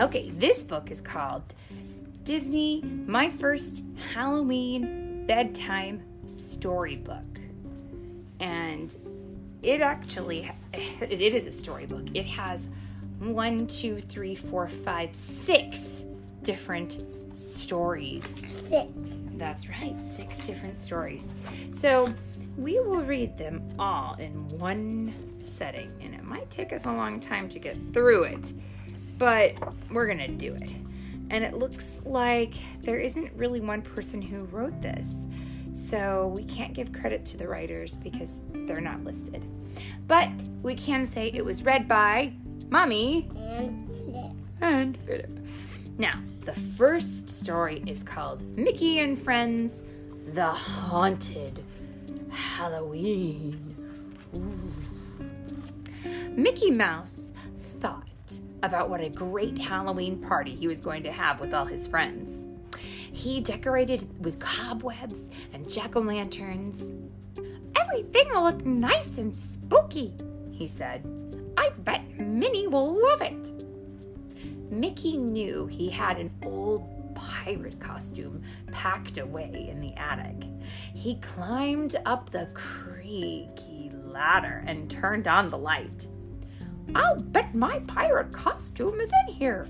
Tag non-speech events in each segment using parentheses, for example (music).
Okay, this book is called Disney My First Halloween Bedtime Storybook. And it actually it is a storybook. It has one, two, three, four, five, six different stories. Six. That's right, six different stories. So we will read them all in one setting, and it might take us a long time to get through it, but we're gonna do it. And it looks like there isn't really one person who wrote this, so we can't give credit to the writers because they're not listed. But we can say it was read by Mommy And Philip. Now, the first story is called Mickey and Friends The Haunted Halloween. Ooh. Mickey Mouse about what a great Halloween party he was going to have with all his friends. He decorated with cobwebs and jack o' lanterns. Everything will look nice and spooky, he said. I bet Minnie will love it. Mickey knew he had an old pirate costume packed away in the attic. He climbed up the creaky ladder and turned on the light. I'll bet my pirate costume is in here.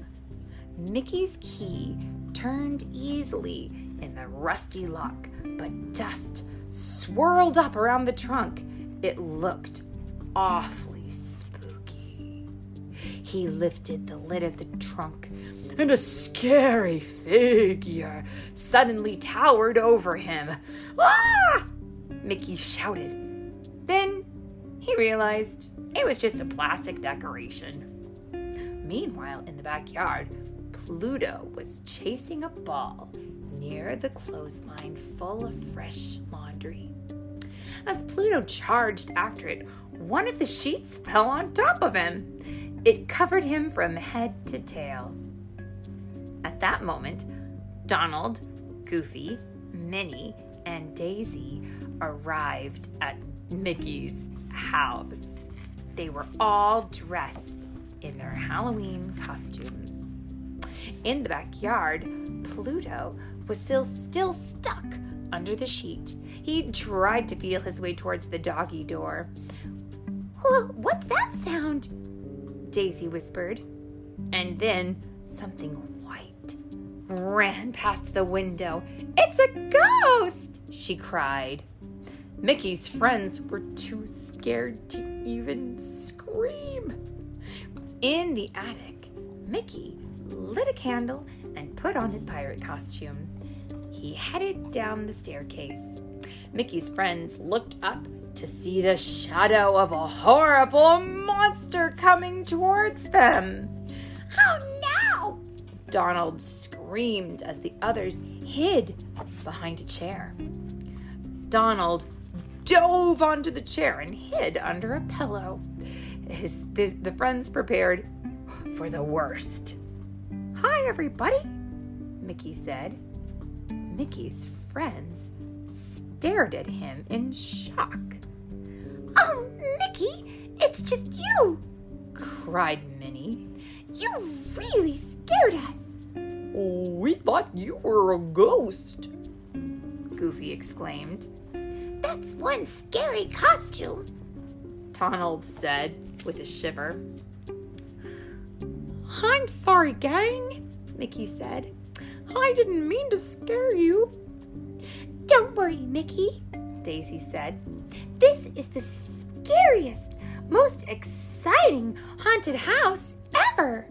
Mickey's key turned easily in the rusty lock, but dust swirled up around the trunk. It looked awfully spooky. He lifted the lid of the trunk, and a scary figure suddenly towered over him. Ah! Mickey shouted. Then he realized it was just a plastic decoration. Meanwhile, in the backyard, Pluto was chasing a ball near the clothesline full of fresh laundry. As Pluto charged after it, one of the sheets fell on top of him. It covered him from head to tail. At that moment, Donald, Goofy, Minnie, and Daisy arrived at Mickey's house. They were all dressed in their Halloween costumes. In the backyard, Pluto was still, still stuck under the sheet. He tried to feel his way towards the doggy door. What's that sound? Daisy whispered. And then something white ran past the window. It's a ghost! she cried. Mickey's friends were too scared to even scream. In the attic, Mickey lit a candle and put on his pirate costume. He headed down the staircase. Mickey's friends looked up to see the shadow of a horrible monster coming towards them. Oh no! Donald screamed as the others hid behind a chair. Donald dove onto the chair and hid under a pillow. His, the, the friends prepared for the worst. Hi, everybody, Mickey said. Mickey's friends stared at him in shock. Oh, Mickey, it's just you, cried Minnie. You really scared us. We thought you were a ghost, Goofy exclaimed. That's one scary costume, Donald said with a shiver. I'm sorry, gang, Mickey said. I didn't mean to scare you. Don't worry, Mickey, Daisy said. This is the scariest, most exciting haunted house ever.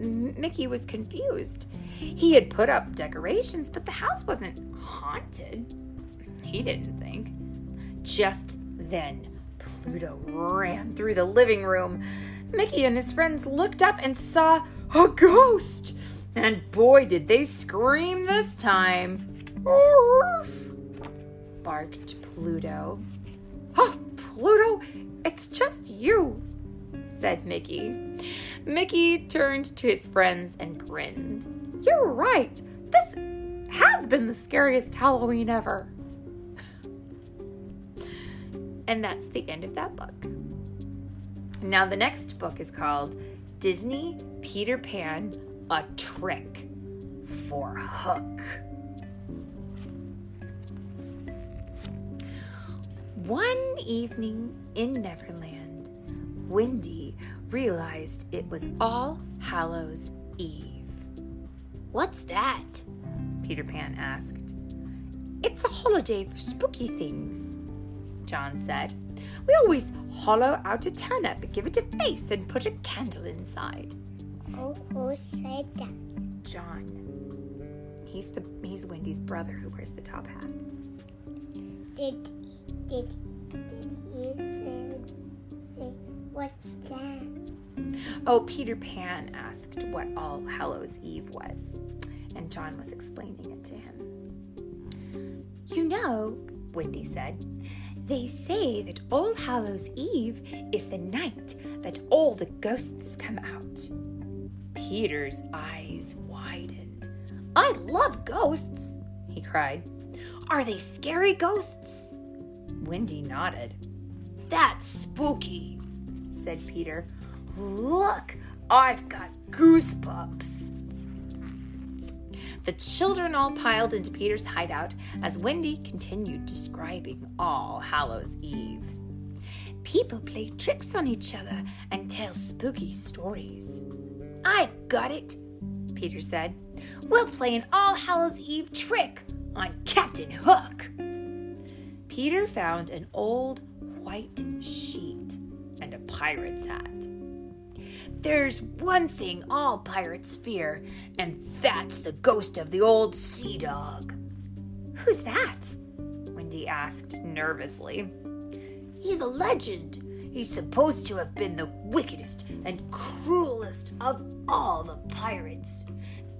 M- Mickey was confused. He had put up decorations, but the house wasn't haunted. He didn't think. Just then, Pluto ran through the living room. Mickey and his friends looked up and saw a ghost. And boy, did they scream this time. Oof, barked Pluto. Oh, Pluto, it's just you, said Mickey. Mickey turned to his friends and grinned. You're right. This has been the scariest Halloween ever. And that's the end of that book. Now, the next book is called Disney Peter Pan a trick for Hook. One evening in Neverland, Wendy realized it was All Hallows Eve. What's that? Peter Pan asked. It's a holiday for spooky things, John said. We always hollow out a turnip, give it a face, and put a candle inside. Oh, who said that? John. He's the he's Wendy's brother who wears the top hat. Did did did he say, say what's that? Oh, Peter Pan asked what All Hallows Eve was, and John was explaining it to him. You know, Wendy said, they say that All Hallows Eve is the night that all the ghosts come out. Peter's eyes widened. I love ghosts, he cried. Are they scary ghosts? Wendy nodded. That's spooky, said Peter. Look, I've got goosebumps. The children all piled into Peter's hideout as Wendy continued describing All Hallows Eve. People play tricks on each other and tell spooky stories. I've got it, Peter said. We'll play an All Hallows Eve trick on Captain Hook. Peter found an old white sheet and a pirate's hat. There's one thing all pirates fear, and that's the ghost of the old sea dog. Who's that? Wendy asked nervously. He's a legend. He's supposed to have been the wickedest and cruelest of all the pirates.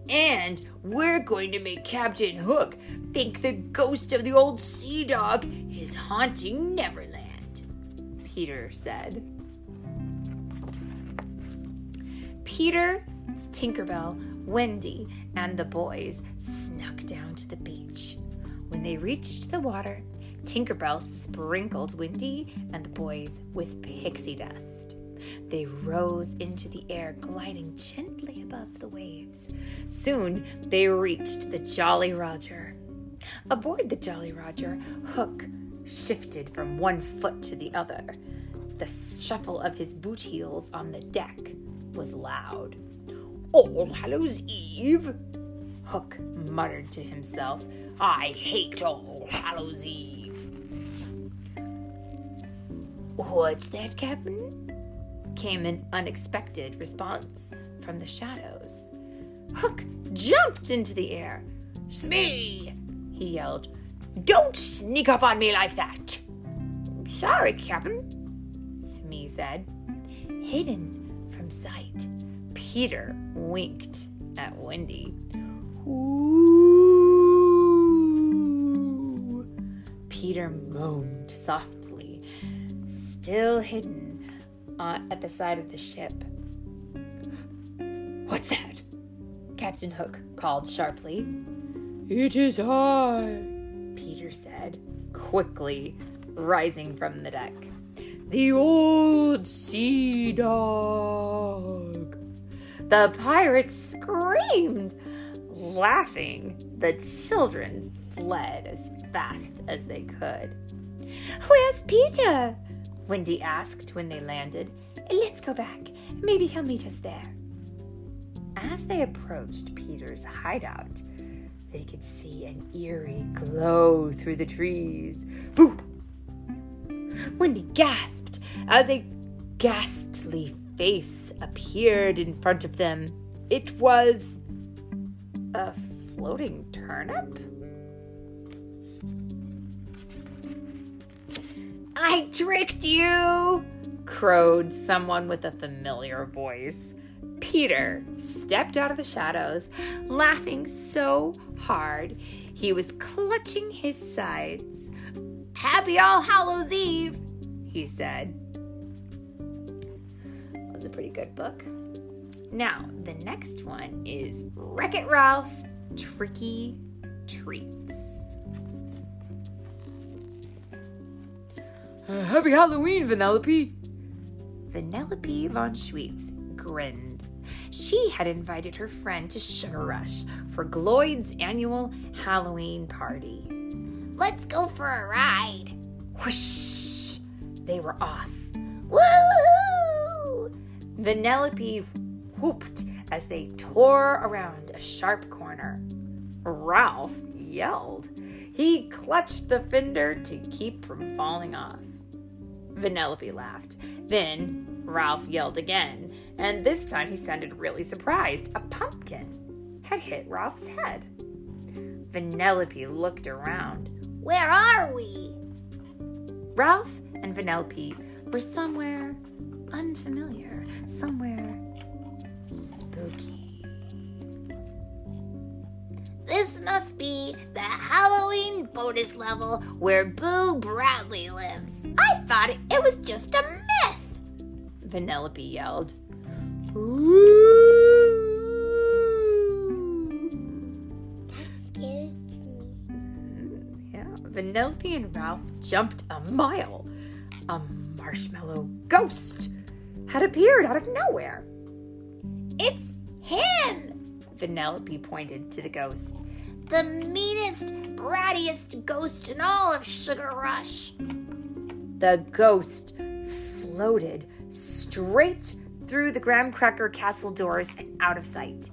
And we're going to make Captain Hook think the ghost of the old sea dog is haunting Neverland, Peter said. Peter, Tinkerbell, Wendy, and the boys snuck down to the beach. When they reached the water, Tinkerbell sprinkled Wendy and the boys with pixie dust. They rose into the air, gliding gently above the waves. Soon they reached the Jolly Roger. Aboard the Jolly Roger, Hook shifted from one foot to the other. The shuffle of his boot heels on the deck was loud. All Hallows Eve? Hook muttered to himself. I hate All Hallows Eve. What's that, Captain? Came an unexpected response from the shadows. Hook jumped into the air. Smee! he yelled. Don't sneak up on me like that. Sorry, Captain, Smee said. Hidden sight, Peter winked at Wendy. Ooh. Peter moaned softly, still hidden uh, at the side of the ship. What's that? Captain Hook called sharply. It is I, Peter said, quickly rising from the deck. The old sea dog. The pirates screamed. Laughing, the children fled as fast as they could. Where's Peter? Wendy asked when they landed. Let's go back. Maybe he'll meet us there. As they approached Peter's hideout, they could see an eerie glow through the trees. Boo! Wendy gasped as a ghastly face appeared in front of them. It was a floating turnip? I tricked you, crowed someone with a familiar voice. Peter stepped out of the shadows, laughing so hard he was clutching his sides. Happy All Hallows Eve, he said. It was a pretty good book. Now, the next one is Wreck It Ralph Tricky Treats. Uh, happy Halloween, Vanellope! Vanellope von Schweetz grinned She had invited her friend to Sugar Rush for Gloyd's annual Halloween party. Let's go for a ride. Whoosh! They were off. Woohoo! Vanellope whooped as they tore around a sharp corner. Ralph yelled. He clutched the fender to keep from falling off. Vanellope laughed. Then Ralph yelled again, and this time he sounded really surprised. A pumpkin had hit Ralph's head. Vanellope looked around. Where are we? Ralph and Vanellope were somewhere unfamiliar, somewhere spooky. This must be the Halloween bonus level where Boo Bradley lives. I thought it was just a myth. Vanellope yelled. That Yeah, Vanellope and Ralph jumped a mile. A marshmallow ghost had appeared out of nowhere. It's him! Vanellope pointed to the ghost. The meanest, brattiest ghost in all of Sugar Rush. The ghost floated straight through the graham cracker castle doors and out of sight.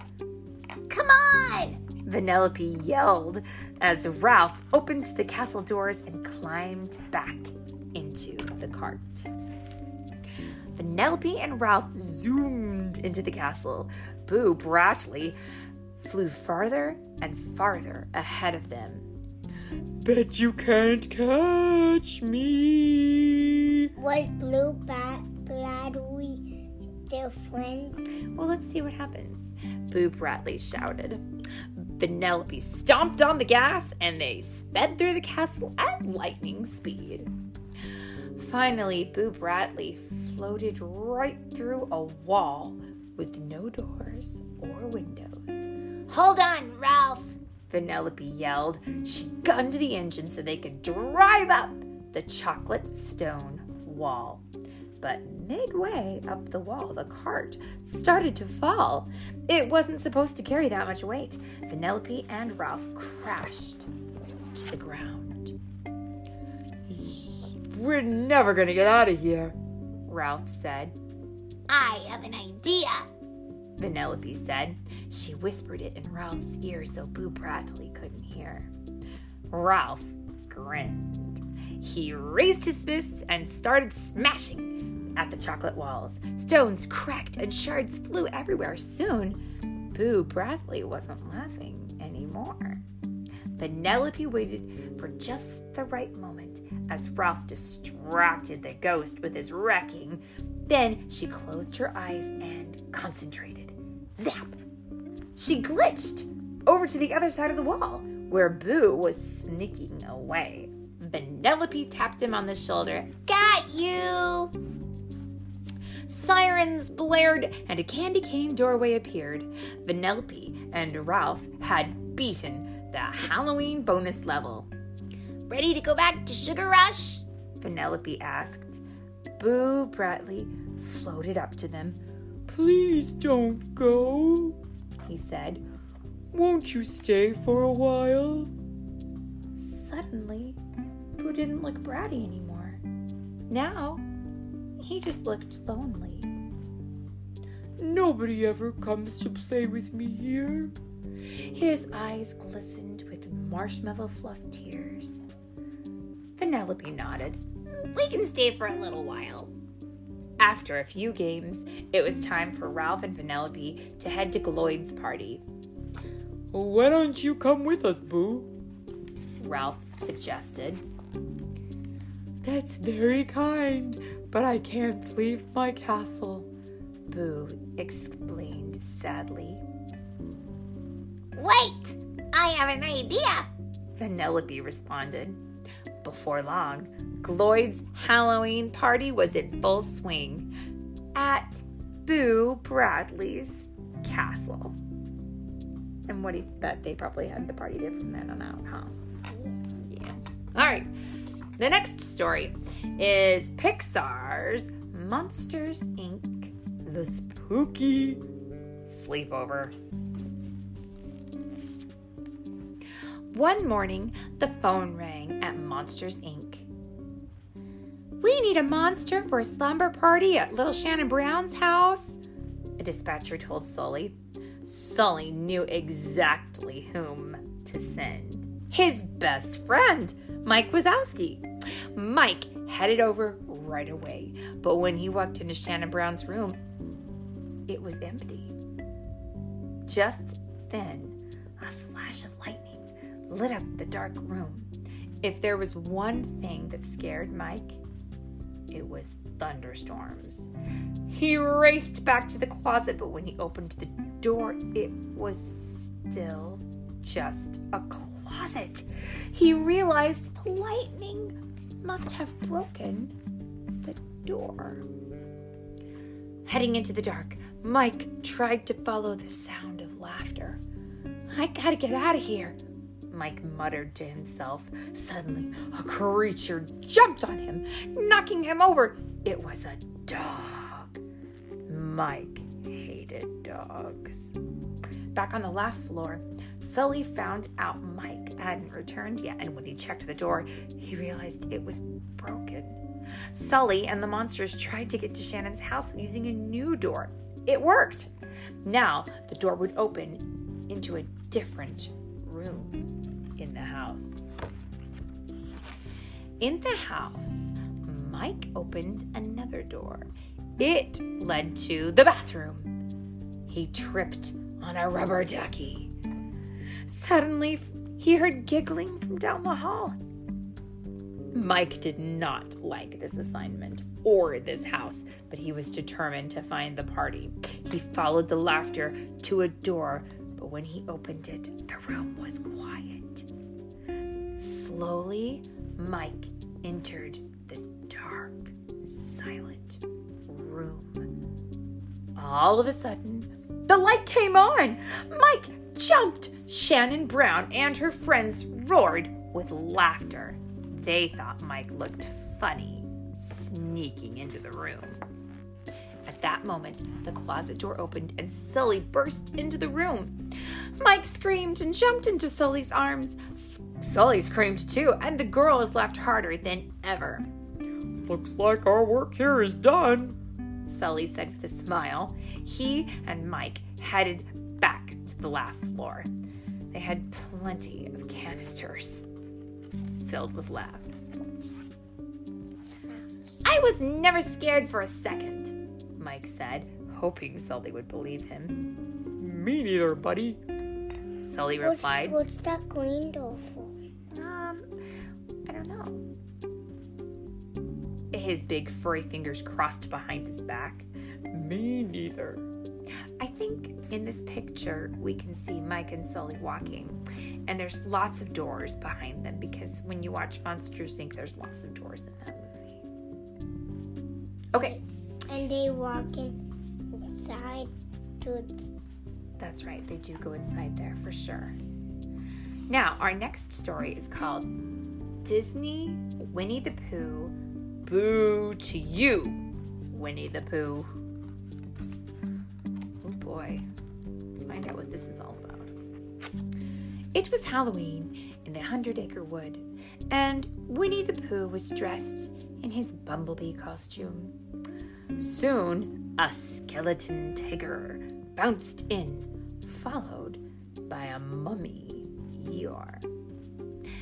Come! Vanellope yelled as Ralph opened the castle doors and climbed back into the cart. Vanellope and Ralph zoomed into the castle. Boo Bradley flew farther and farther ahead of them. Bet you can't catch me. Was Blue Bat Bradley their friend? Well, let's see what happens. Boo Bradley shouted. Vanellope stomped on the gas and they sped through the castle at lightning speed. Finally, Boo Bradley floated right through a wall with no doors or windows. Hold on, Ralph. Vanellope yelled. She gunned the engine so they could drive up the chocolate stone wall. But midway up the wall, the cart started to fall. It wasn't supposed to carry that much weight. Vanellope and Ralph crashed to the ground. We're never gonna get out of here, Ralph said. I have an idea. Vanellope said. She whispered it in Ralph's ear so Boo Bradley couldn't hear. Ralph grinned. He raised his fists and started smashing at the chocolate walls. Stones cracked and shards flew everywhere. Soon, Boo Bradley wasn't laughing anymore. Vanellope waited for just the right moment as Ralph distracted the ghost with his wrecking. Then she closed her eyes and concentrated. Zap! She glitched over to the other side of the wall where Boo was sneaking away. Vanellope tapped him on the shoulder. Got you. Sirens blared and a candy cane doorway appeared. Vanellope and Ralph had beaten the Halloween bonus level. Ready to go back to Sugar Rush? Vanellope asked. Boo Bradley floated up to them. Please don't go, he said. Won't you stay for a while? Suddenly, Boo didn't look bratty anymore. Now, he just looked lonely. Nobody ever comes to play with me here. His eyes glistened with marshmallow fluff tears. Vanellope nodded. We can stay for a little while. After a few games, it was time for Ralph and Vanellope to head to Gloyd's party. Why don't you come with us, Boo? Ralph suggested. That's very kind, but I can't leave my castle, Boo explained sadly. Wait! I have an idea. Vanellope responded. Before long, Gloyd's Halloween party was in full swing at Boo Bradley's castle. And what do you bet they probably had the party there from then on out, huh? Yeah. All right. The next story is Pixar's Monsters Inc. The Spooky sleepover. One morning, the phone rang at Monsters Inc. We need a monster for a slumber party at little Shannon Brown's house, a dispatcher told Sully. Sully knew exactly whom to send. His best friend, Mike Wazowski. Mike headed over right away, but when he walked into Shannon Brown's room, it was empty. Just then, a flash of lightning lit up the dark room. If there was one thing that scared Mike, it was thunderstorms. He raced back to the closet, but when he opened the door, it was still just a closet. He realized lightning must have broken the door. Heading into the dark, Mike tried to follow the sound of laughter. I gotta get out of here, Mike muttered to himself. Suddenly, a creature jumped on him, knocking him over. It was a dog. Mike hated dogs. Back on the last floor, Sully found out Mike hadn't returned yet, and when he checked the door, he realized it was broken. Sully and the monsters tried to get to Shannon's house using a new door. It worked. Now the door would open into a different room in the house. In the house, Mike opened another door. It led to the bathroom. He tripped on a rubber ducky. Suddenly, he heard giggling from down the hall. Mike did not like this assignment or this house, but he was determined to find the party. He followed the laughter to a door, but when he opened it, the room was quiet. Slowly, Mike entered the dark, silent room. All of a sudden, the light came on. Mike jumped. Shannon Brown and her friends roared with laughter. They thought Mike looked funny sneaking into the room. At that moment, the closet door opened and Sully burst into the room. Mike screamed and jumped into Sully's arms. Sully screamed too, and the girls laughed harder than ever. Looks like our work here is done, Sully said with a smile. He and Mike headed back to the laugh floor. They had plenty of canisters filled with laughs. I was never scared for a second, Mike said, hoping Sully would believe him. Me neither, buddy. Sully replied. What's, what's that green door for? Um, I don't know. His big furry fingers crossed behind his back. Me neither. I think in this picture we can see Mike and Sully walking, and there's lots of doors behind them because when you watch Monsters Inc., there's lots of doors in that movie. Okay, And they walk inside to that's right, they do go inside there for sure. Now, our next story is called Disney Winnie the Pooh Boo to You, Winnie the Pooh. It was Halloween in the Hundred Acre Wood, and Winnie the Pooh was dressed in his bumblebee costume. Soon, a skeleton tiger bounced in, followed by a mummy Eeyore.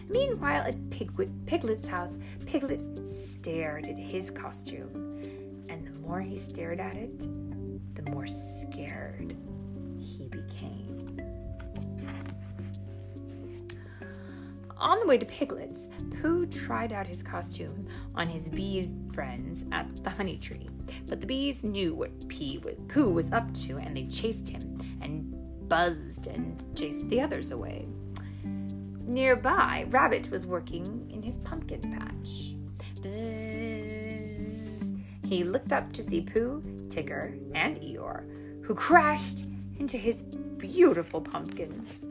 Meanwhile, at Piglet's house, Piglet stared at his costume, and the more he stared at it, the more scared he became. On the way to Piglet's, Pooh tried out his costume on his bees friends at the honey tree, but the bees knew what was, Pooh was up to, and they chased him and buzzed and chased the others away. Nearby, Rabbit was working in his pumpkin patch. Bzzz. He looked up to see Pooh, Tigger, and Eeyore, who crashed into his beautiful pumpkins.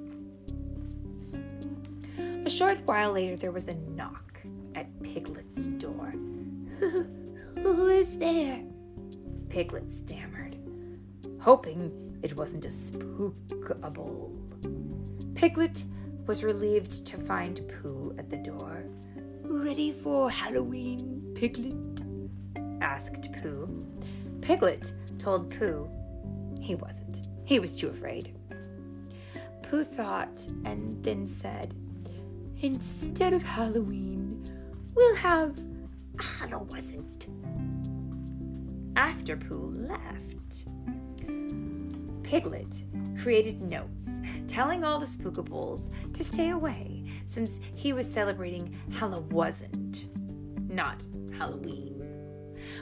A short while later, there was a knock at Piglet's door. (laughs) Who is there? Piglet stammered, hoping it wasn't a spookable. Piglet was relieved to find Pooh at the door. Ready for Halloween, Piglet? asked Pooh. Piglet told Pooh he wasn't. He was too afraid. Pooh thought and then said, Instead of Halloween, we'll have Hallowasn't. After Pooh left, Piglet created notes telling all the spookables to stay away since he was celebrating Hallowasn't, not Halloween.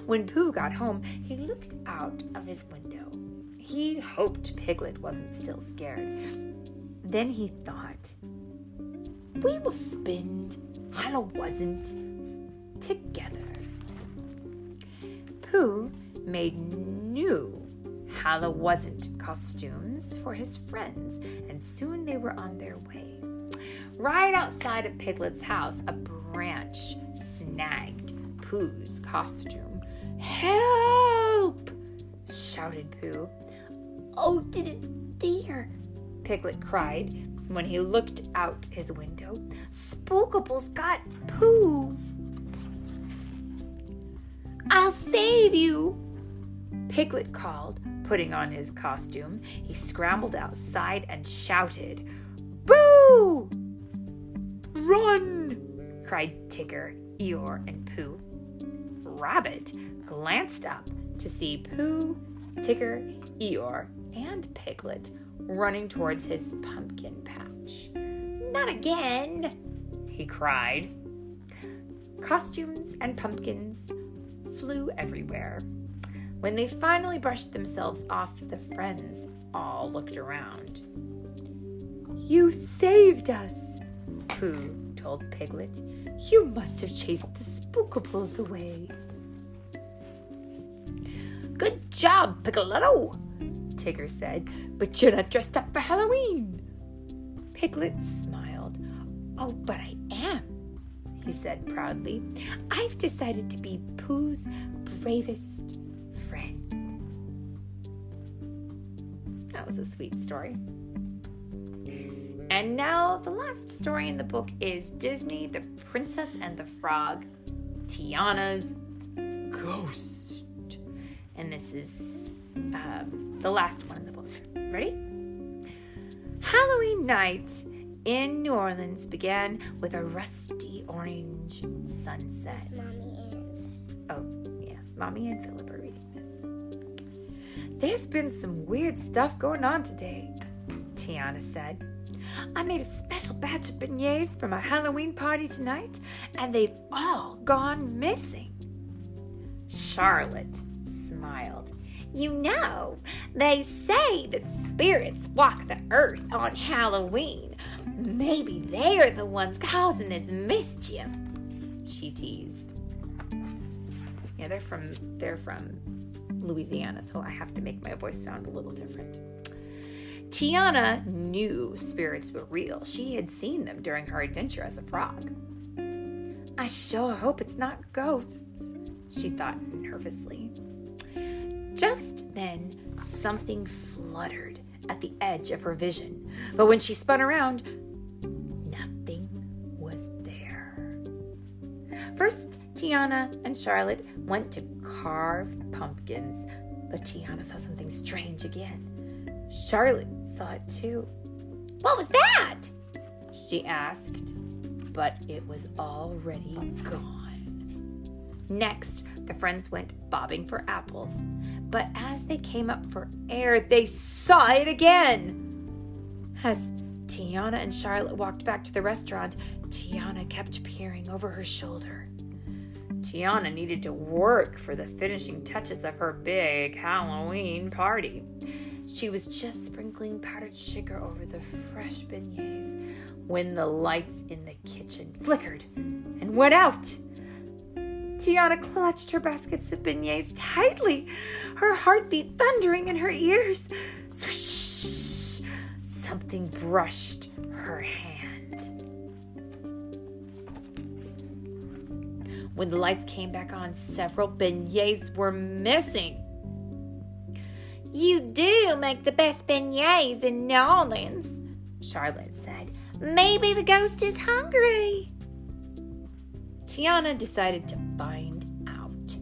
When Pooh got home, he looked out of his window. He hoped Piglet wasn't still scared. Then he thought, we will spend Hallowasn't together. Pooh made new Hallowasn't costumes for his friends, and soon they were on their way. Right outside of Piglet's house, a branch snagged Pooh's costume. Help! shouted Pooh. Oh, dear, Piglet cried when he looked out his window. Spookables got Pooh. I'll save you, Piglet called, putting on his costume. He scrambled outside and shouted, Boo! Run! cried Tigger, Eeyore, and Pooh. Rabbit glanced up to see Pooh, Tigger, Eeyore, and Piglet running towards his pumpkin patch. Not again, he cried. Costumes and pumpkins flew everywhere. When they finally brushed themselves off, the friends all looked around. You saved us, Pooh told Piglet. You must have chased the spookables away. Good job, Pigletto, Tigger said, but you're not dressed up for Halloween. Piglet smiled. Oh, but I am, he said proudly. I've decided to be Pooh's bravest friend. That was a sweet story. And now, the last story in the book is Disney, The Princess and the Frog, Tiana's Ghost. And this is um, the last one in the book. Ready? Halloween night in New Orleans began with a rusty orange sunset. Mommy is. Oh, yes, Mommy and Philip are reading this. There's been some weird stuff going on today, Tiana said. I made a special batch of beignets for my Halloween party tonight, and they've all gone missing. Charlotte smiled. You know, they say that spirits walk the earth on Halloween. Maybe they're the ones causing this mischief, she teased. Yeah, they're from they're from Louisiana, so I have to make my voice sound a little different. Tiana knew spirits were real. She had seen them during her adventure as a frog. I sure hope it's not ghosts, she thought nervously. Just then, something fluttered at the edge of her vision, but when she spun around, nothing was there. First, Tiana and Charlotte went to carve pumpkins, but Tiana saw something strange again. Charlotte saw it too. What was that? She asked, but it was already gone. Next, the friends went bobbing for apples, but as they came up for air, they saw it again. As Tiana and Charlotte walked back to the restaurant, Tiana kept peering over her shoulder. Tiana needed to work for the finishing touches of her big Halloween party. She was just sprinkling powdered sugar over the fresh beignets when the lights in the kitchen flickered and went out. Tiana clutched her baskets of beignets tightly, her heartbeat thundering in her ears. Swish! Something brushed her hand. When the lights came back on, several beignets were missing. You do make the best beignets in New Orleans, Charlotte said. Maybe the ghost is hungry. Tiana decided to find out.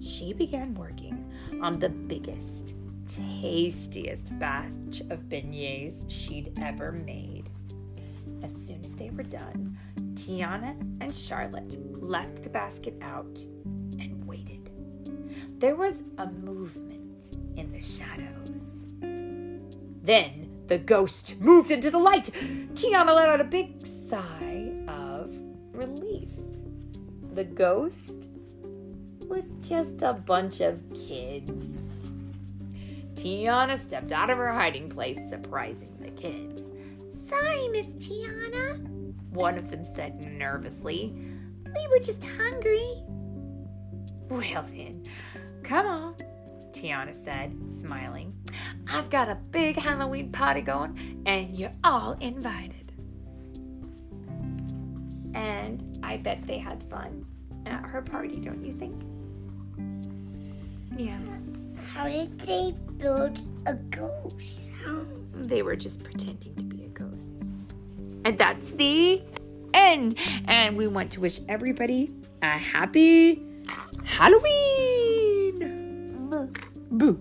She began working on the biggest, tastiest batch of beignets she'd ever made. As soon as they were done, Tiana and Charlotte left the basket out and waited. There was a movement in the shadows. Then the ghost moved into the light. Tiana let out a big sigh of relief. The ghost was just a bunch of kids. Tiana stepped out of her hiding place, surprising the kids. Sorry, Miss Tiana. One of them said nervously. We were just hungry. Well, then, come on, Tiana said, smiling. I've got a big Halloween party going, and you're all invited. And I bet they had fun at her party, don't you think? Yeah, How did they build a ghost? they were just pretending to be a ghost. And that's the end. And we want to wish everybody a happy Halloween. Boo.